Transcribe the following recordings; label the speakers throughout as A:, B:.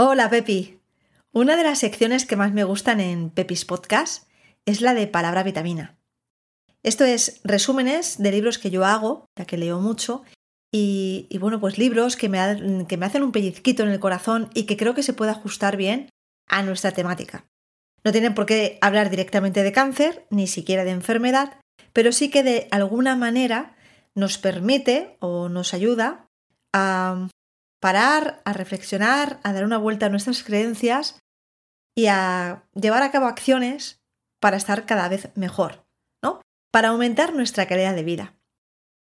A: Hola Pepi. Una de las secciones que más me gustan en Pepis Podcast es la de palabra vitamina. Esto es resúmenes de libros que yo hago, ya que leo mucho, y, bueno, pues libros que me, que me hacen un pellizquito en el corazón y que creo que se puede ajustar bien a nuestra temática. No tienen por qué hablar directamente de cáncer, ni siquiera de enfermedad, pero sí que de alguna manera nos permite o nos ayuda a parar, a reflexionar, a dar una vuelta a nuestras creencias y a llevar a cabo acciones para estar cada vez mejor, ¿no? Para aumentar nuestra calidad de vida.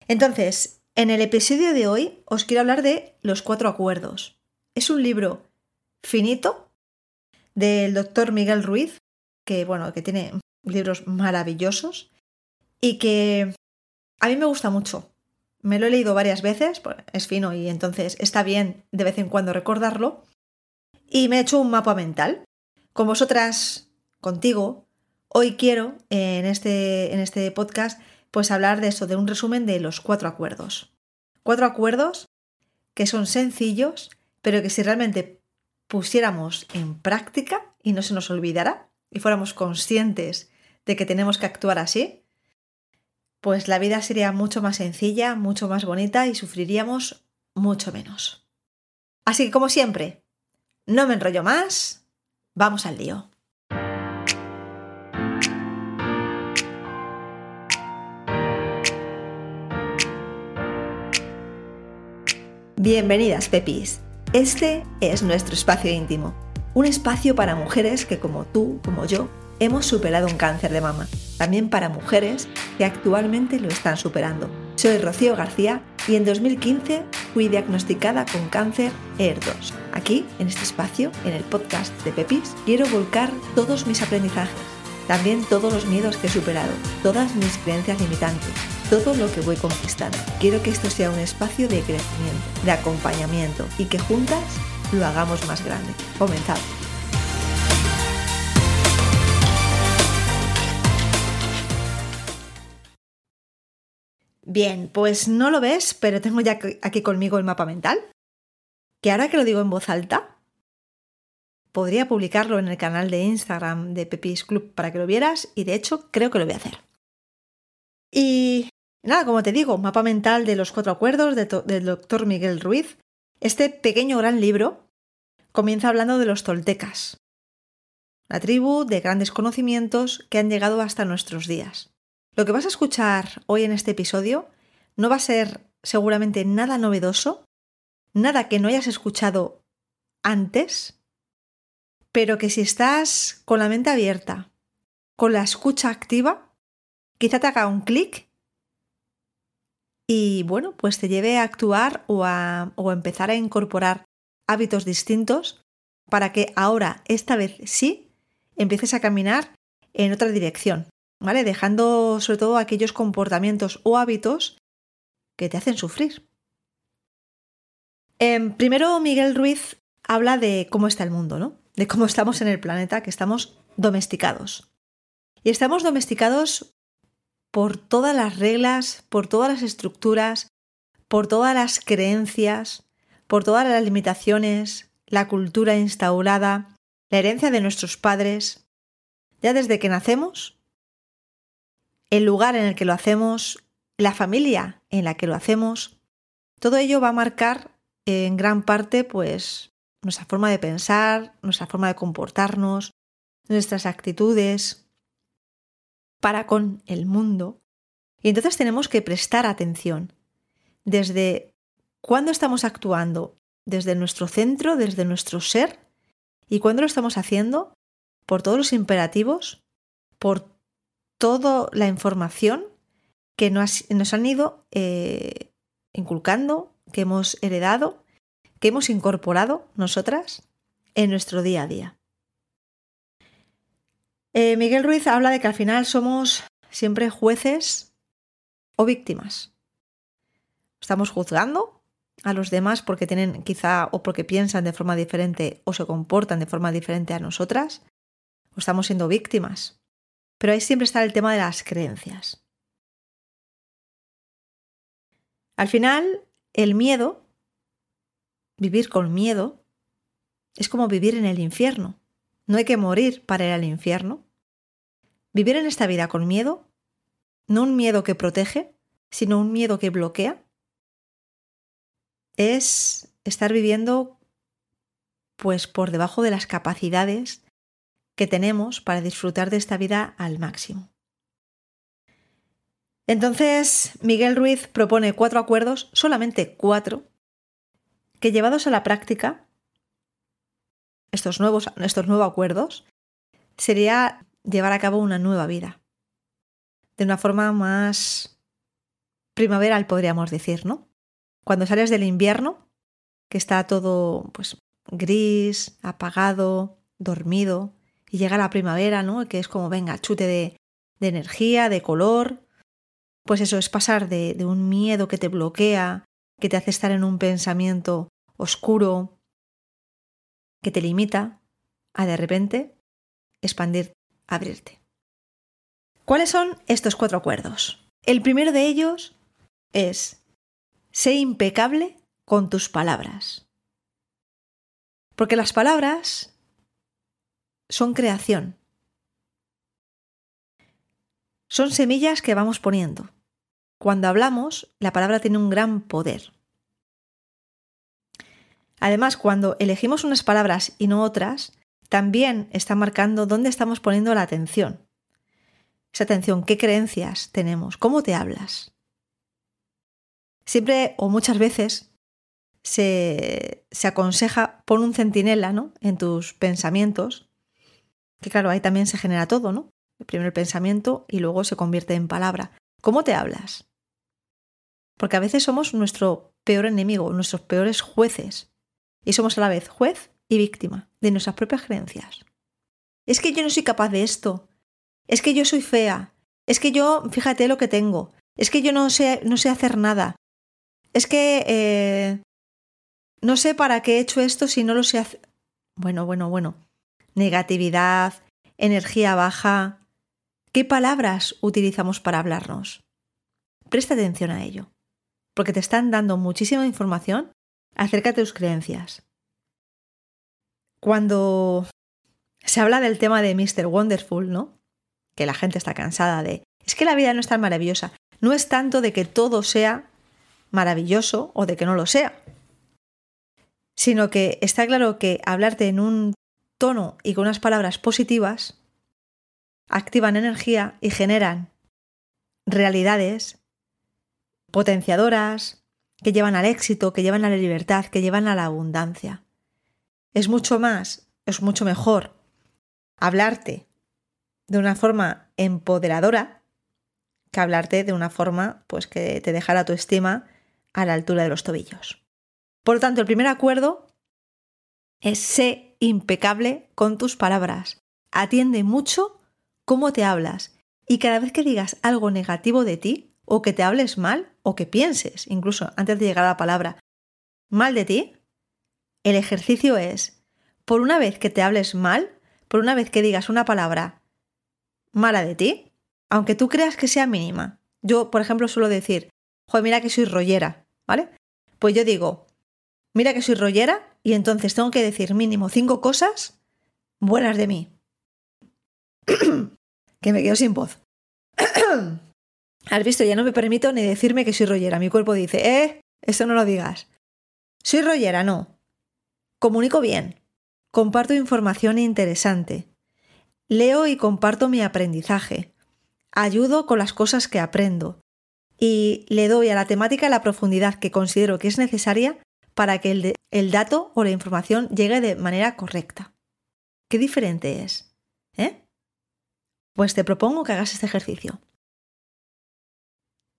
A: Entonces, en el episodio de hoy os quiero hablar de Los Cuatro Acuerdos. Es un libro finito del doctor Miguel Ruiz, que bueno, que tiene libros maravillosos y que a mí me gusta mucho. Me lo he leído varias veces, pues, es fino y entonces está bien de vez en cuando recordarlo. Y me he hecho un mapa mental. Con vosotras, contigo, hoy quiero en este, en este podcast pues hablar de eso, de un resumen de los cuatro acuerdos. Cuatro acuerdos que son sencillos, pero que si realmente pusiéramos en práctica y no se nos olvidara y fuéramos conscientes de que tenemos que actuar así, pues la vida sería mucho más sencilla, mucho más bonita y sufriríamos mucho menos. Así que como siempre, no me enrollo más, vamos al lío. Bienvenidas, Pepis. Este es nuestro espacio íntimo, un espacio para mujeres que como tú, como yo, hemos superado un cáncer de mama. También para mujeres que actualmente lo están superando. Soy Rocío García y en 2015 fui diagnosticada con cáncer ER2. Aquí, en este espacio, en el podcast de Pepis, quiero volcar todos mis aprendizajes, también todos los miedos que he superado, todas mis creencias limitantes, todo lo que voy conquistando. Quiero que esto sea un espacio de crecimiento, de acompañamiento y que juntas lo hagamos más grande. Comenzamos. Bien, pues no lo ves, pero tengo ya aquí conmigo el mapa mental. Que ahora que lo digo en voz alta, podría publicarlo en el canal de Instagram de Pepis Club para que lo vieras y de hecho creo que lo voy a hacer. Y nada, como te digo, mapa mental de los cuatro acuerdos del doctor Miguel Ruiz. Este pequeño gran libro comienza hablando de los toltecas, la tribu de grandes conocimientos que han llegado hasta nuestros días. Lo que vas a escuchar hoy en este episodio no va a ser seguramente nada novedoso, nada que no hayas escuchado antes, pero que si estás con la mente abierta, con la escucha activa, quizá te haga un clic y bueno, pues te lleve a actuar o a, o empezar a incorporar hábitos distintos para que ahora, esta vez sí, empieces a caminar en otra dirección, Dejando sobre todo aquellos comportamientos o hábitos que te hacen sufrir. Em, primero, Miguel Ruiz habla de cómo está el mundo, ¿no? De cómo estamos en el planeta, que estamos domesticados. Y estamos domesticados por todas las reglas, por todas las estructuras, por todas las creencias, por todas las limitaciones, la cultura instaurada, la herencia de nuestros padres. Ya desde que nacemos el lugar en el que lo hacemos, la familia en la que lo hacemos, todo ello va a marcar en gran parte pues nuestra forma de pensar, nuestra forma de comportarnos, nuestras actitudes para con el mundo. Y entonces tenemos que prestar atención desde cuándo estamos actuando, desde nuestro centro, desde nuestro ser, y cuándo lo estamos haciendo por todos los imperativos, por toda la información que nos, han ido eh, inculcando, que hemos heredado, que hemos incorporado nosotras en nuestro día a día. Eh, Miguel Ruiz habla de que al final somos siempre jueces o víctimas. Estamos juzgando a los demás porque tienen quizá o porque piensan de forma diferente o se comportan de forma diferente a nosotras, o estamos siendo víctimas. Pero ahí siempre está el tema de las creencias. Al final, el miedo, vivir con miedo, es como vivir en el infierno. No hay que morir para ir al infierno. Vivir en esta vida con miedo, no un miedo que protege, sino un miedo que bloquea, es estar viviendo pues por debajo de las capacidades que tenemos para disfrutar de esta vida al máximo. Entonces, Miguel Ruiz propone cuatro acuerdos, solamente cuatro, que llevados a la práctica, estos nuevos, estos nuevos acuerdos, sería llevar a cabo una nueva vida. De una forma más primaveral, podríamos decir, ¿no? Cuando sales del invierno, que está todo pues gris, apagado, dormido, y llega la primavera, ¿no? Que es como, venga, chute de, de energía, de color. Pues eso es pasar de, de un miedo que te bloquea, que te hace estar en un pensamiento oscuro, que te limita, a de repente expandir, abrirte. ¿Cuáles son estos cuatro acuerdos? El primero de ellos es, sé impecable con tus palabras. Porque las palabras son creación. Son semillas que vamos poniendo. Cuando hablamos, la palabra tiene un gran poder. Además, cuando elegimos unas palabras y no otras, también está marcando dónde estamos poniendo la atención. Esa atención, qué creencias tenemos, cómo te hablas. Siempre o muchas veces se, se aconseja pon un centinela ¿no? en tus pensamientos que claro, ahí también se genera todo, ¿no? Primero el pensamiento y luego se convierte en palabra. ¿Cómo te hablas? Porque a veces somos nuestro peor enemigo, nuestros peores jueces. Y somos a la vez juez y víctima de nuestras propias creencias. Es que yo no soy capaz de esto. Es que yo soy fea. Es que yo, fíjate lo que tengo. Es que yo no sé, no sé hacer nada. Es que eh, no sé para qué he hecho esto si no lo sé hacer. Bueno, bueno, bueno negatividad, energía baja. ¿Qué palabras utilizamos para hablarnos? Presta atención a ello, porque te están dando muchísima información acerca de tus creencias. Cuando se habla del tema de Mr. Wonderful, ¿no? Que la gente está cansada de, es que la vida no es tan maravillosa. No es tanto de que todo sea maravilloso o de que no lo sea, sino que está claro que hablarte en un tono y con unas palabras positivas activan energía y generan realidades potenciadoras que llevan al éxito, que llevan a la libertad, que llevan a la abundancia. Es mucho más, es mucho mejor hablarte de una forma empoderadora que hablarte de una forma pues que te dejara tu estima a la altura de los tobillos. Por lo tanto, el primer acuerdo es sé impecable con tus palabras. Atiende mucho cómo te hablas y cada vez que digas algo negativo de ti, o que te hables mal, o que pienses, incluso antes de llegar a la palabra, mal de ti, el ejercicio es, por una vez que te hables mal, por una vez que digas una palabra mala de ti, aunque tú creas que sea mínima. Yo, por ejemplo, suelo decir, joder, mira que soy rollera, ¿vale? Pues yo digo, mira que soy rollera y entonces tengo que decir mínimo cinco cosas buenas de mí. que me quedo sin voz. Has visto, ya no me permito ni decirme que soy rollera. Mi cuerpo dice, eh, eso no lo digas. Soy rollera, no. Comunico bien. Comparto información interesante. Leo y comparto mi aprendizaje. Ayudo con las cosas que aprendo. Y le doy a la temática la profundidad que considero que es necesaria para que el, dato o la información llegue de manera correcta. ¿Qué diferente es? ¿Eh? Pues te propongo que hagas este ejercicio.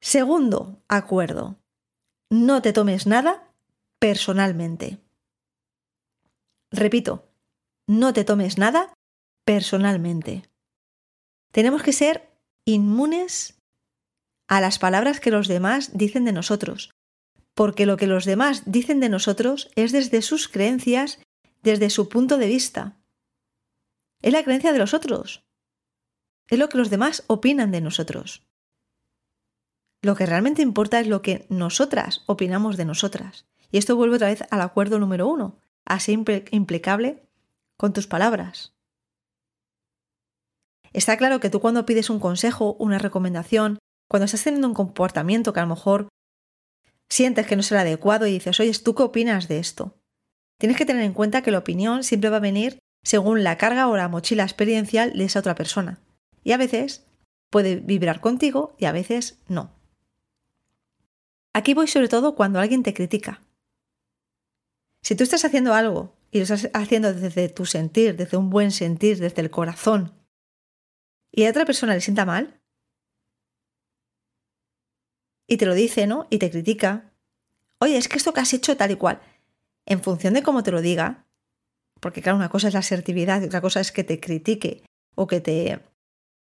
A: Segundo acuerdo. No te tomes nada personalmente. Repito, no te tomes nada personalmente. Tenemos que ser inmunes a las palabras que los demás dicen de nosotros, porque lo que los demás dicen de nosotros es desde sus creencias, desde su punto de vista. Es la creencia de los otros. Es lo que los demás opinan de nosotros. Lo que realmente importa es lo que nosotras opinamos de nosotras. Y esto vuelve otra vez al acuerdo número uno. así implicable con tus palabras. Está claro que tú cuando pides un consejo, una recomendación, cuando estás teniendo un comportamiento que a lo mejor sientes que no es el adecuado y dices, oye, ¿tú qué opinas de esto? Tienes que tener en cuenta que la opinión siempre va a venir según la carga o la mochila experiencial de esa otra persona. Y a veces puede vibrar contigo y a veces no. Aquí voy sobre todo cuando alguien te critica. Si tú estás haciendo algo y lo estás haciendo desde tu sentir, desde un buen sentir, desde el corazón, y a otra persona le sienta mal, y te lo dice, ¿no? Y te critica. Oye, es que esto que has hecho tal y cual. En función de cómo te lo diga, porque claro, una cosa es la asertividad y otra cosa es que te critique o que te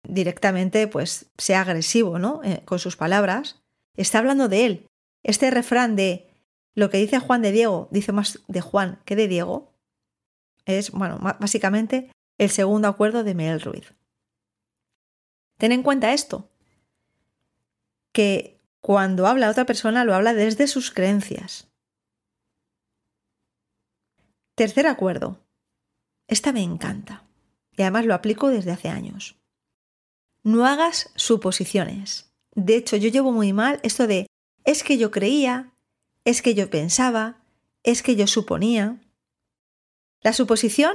A: directamente pues sea agresivo, ¿no? Eh, con sus palabras. Está hablando de él. Este refrán de lo que dice Juan de Diego, dice más de Juan que de Diego, es, bueno, básicamente el segundo acuerdo de Mel Ruiz. Ten en cuenta esto, que cuando habla otra persona lo habla desde sus creencias. Tercer acuerdo. Esta me encanta y además lo aplico desde hace años. No hagas suposiciones. De hecho, yo llevo muy mal esto de es que yo creía, es que yo pensaba, es que yo suponía. La suposición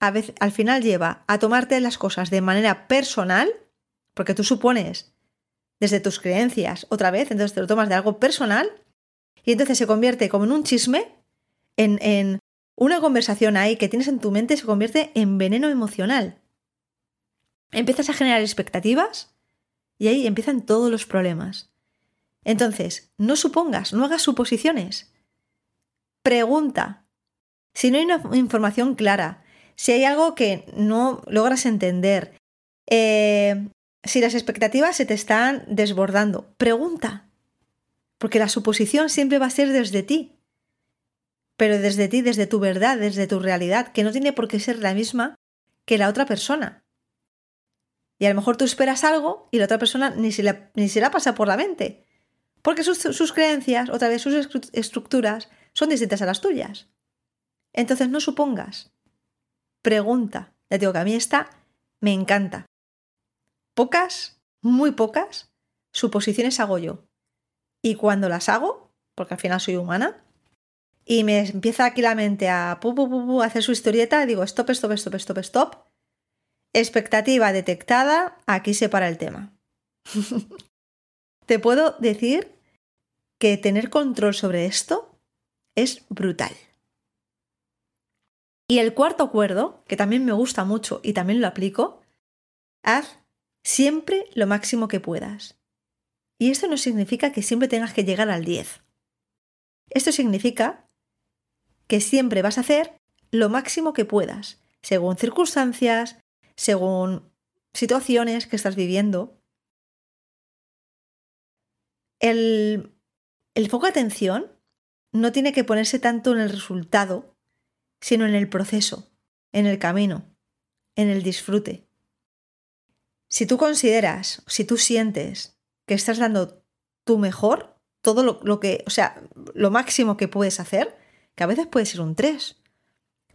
A: a veces, al final lleva a tomarte las cosas de manera personal, porque tú supones desde tus creencias otra vez, entonces te lo tomas de algo personal y entonces se convierte como en un chisme, en, en una conversación ahí que tienes en tu mente, se convierte en veneno emocional. Empiezas a generar expectativas y ahí empiezan todos los problemas. Entonces, no supongas, no hagas suposiciones. Pregunta. Si no hay una información clara, si hay algo que no logras entender, eh, si las expectativas se te están desbordando, pregunta. Porque la suposición siempre va a ser desde ti. Pero desde ti, desde tu verdad, desde tu realidad, que no tiene por qué ser la misma que la otra persona. Y a lo mejor tú esperas algo y la otra persona ni se la, ni la pasa por la mente. Porque sus, sus creencias, otra vez sus estructuras, son distintas a las tuyas. Entonces no supongas. Pregunta. Ya digo que a mí esta me encanta pocas, muy pocas, suposiciones hago yo. Y cuando las hago, porque al final soy humana, y me empieza aquí la mente a, hacer su historieta, digo, stop, stop, stop, stop, stop. Expectativa detectada, aquí se para el tema. Te puedo decir que tener control sobre esto es brutal. Y el cuarto acuerdo, que también me gusta mucho y también lo aplico, haz siempre lo máximo que puedas. Y esto no significa que siempre tengas que llegar al 10. Esto significa que siempre vas a hacer lo máximo que puedas, según circunstancias, según situaciones que estás viviendo. El, el foco de atención no tiene que ponerse tanto en el resultado, sino en el proceso, en el camino, en el disfrute. Si tú consideras, si tú sientes que estás dando tu mejor, todo lo, que, o sea, lo máximo que puedes hacer, que a veces puede ser un 3.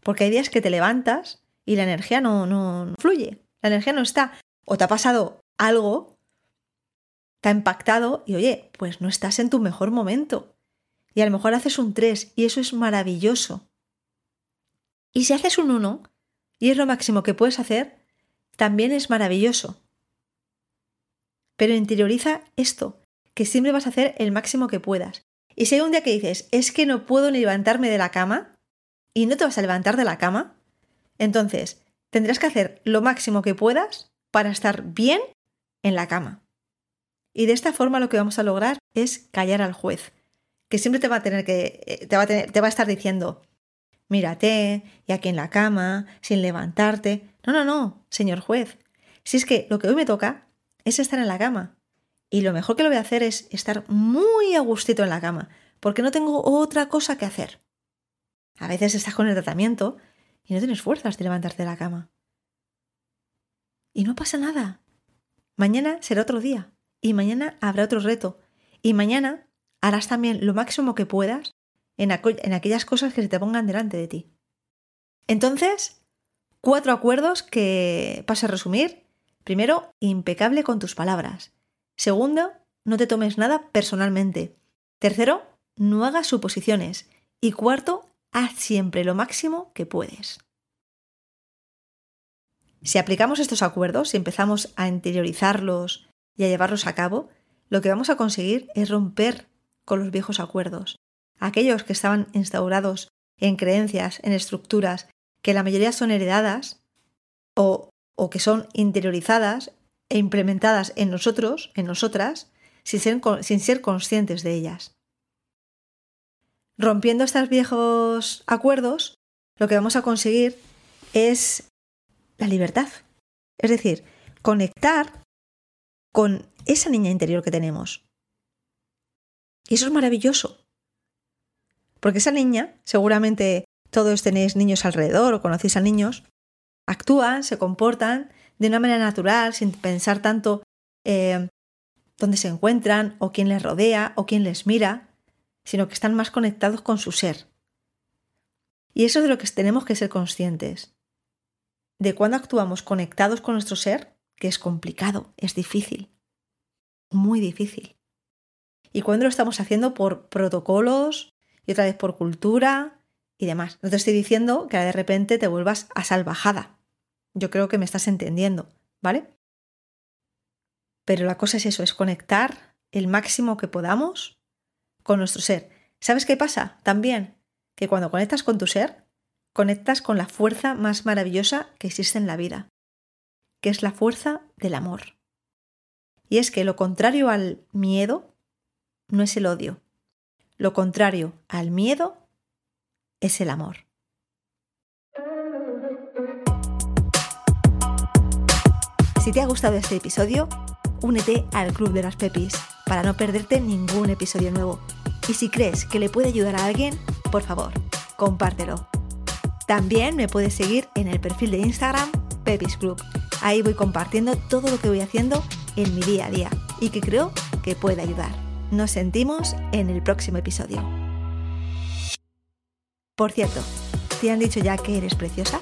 A: Porque hay días que te levantas y la energía no, no, fluye, la energía no está. O te ha pasado algo, te ha impactado y oye, pues no estás en tu mejor momento. Y a lo mejor haces un 3 y eso es maravilloso. Y si haces un 1 y es lo máximo que puedes hacer, también es maravilloso. Pero interioriza esto, que siempre vas a hacer el máximo que puedas. Y si hay un día que dices, es que no puedo ni levantarme de la cama, y no te vas a levantar de la cama, entonces tendrás que hacer lo máximo que puedas para estar bien en la cama. Y de esta forma lo que vamos a lograr es callar al juez, que siempre te va a tener que eh, te va a, te va a estar diciendo, mírate, y aquí en la cama, sin levantarte. No, no, no, señor juez. Si es que lo que hoy me toca es estar en la cama. Y lo mejor que lo voy a hacer es estar muy a gustito en la cama, porque no tengo otra cosa que hacer. A veces estás con el tratamiento y no tienes fuerzas de levantarte de la cama. Y no pasa nada. Mañana será otro día. Y mañana habrá otro reto. Y mañana harás también lo máximo que puedas en, aquellas cosas que se te pongan delante de ti. Entonces, cuatro acuerdos que paso a resumir. Primero, impecable con tus palabras. Segundo, no te tomes nada personalmente. Tercero, no hagas suposiciones. Y cuarto, haz siempre lo máximo que puedes. Si aplicamos estos acuerdos y empezamos a interiorizarlos y a llevarlos a cabo, lo que vamos a conseguir es romper con los viejos acuerdos, aquellos que estaban instaurados en creencias, en estructuras, que la mayoría son heredadas o, o que son interiorizadas e implementadas en nosotros, en nosotras, sin ser, sin ser conscientes de ellas. Rompiendo estos viejos acuerdos, lo que vamos a conseguir es la libertad. Es decir, conectar con esa niña interior que tenemos. Y eso es maravilloso. Porque esa niña, seguramente todos tenéis niños alrededor o conocéis a niños, actúan, se comportan de una manera natural, sin pensar tanto eh, dónde se encuentran o quién les rodea o quién les mira, sino que están más conectados con su ser. Y eso es de lo que tenemos que ser conscientes. De cuando actuamos conectados con nuestro ser, que es complicado, es difícil, muy difícil. Y cuando lo estamos haciendo por protocolos y otra vez por cultura y demás. No te estoy diciendo que de repente te vuelvas a salvajada. Yo creo que me estás entendiendo, ¿vale? Pero la cosa es eso, es conectar el máximo que podamos con nuestro ser. ¿Sabes qué pasa? También que cuando conectas con tu ser, conectas con la fuerza más maravillosa que existe en la vida, que es la fuerza del amor. Y es que lo contrario al miedo no es el odio. Lo contrario al miedo es el amor. Si te ha gustado este episodio, únete al Club de las Pepis para no perderte ningún episodio nuevo. Y si crees que le puede ayudar a alguien, por favor, compártelo. También me puedes seguir en el perfil de Instagram Pepis Club. Ahí voy compartiendo todo lo que voy haciendo en mi día a día y que creo que puede ayudar. Nos sentimos en el próximo episodio. Por cierto, ¿te han dicho ya que eres preciosa?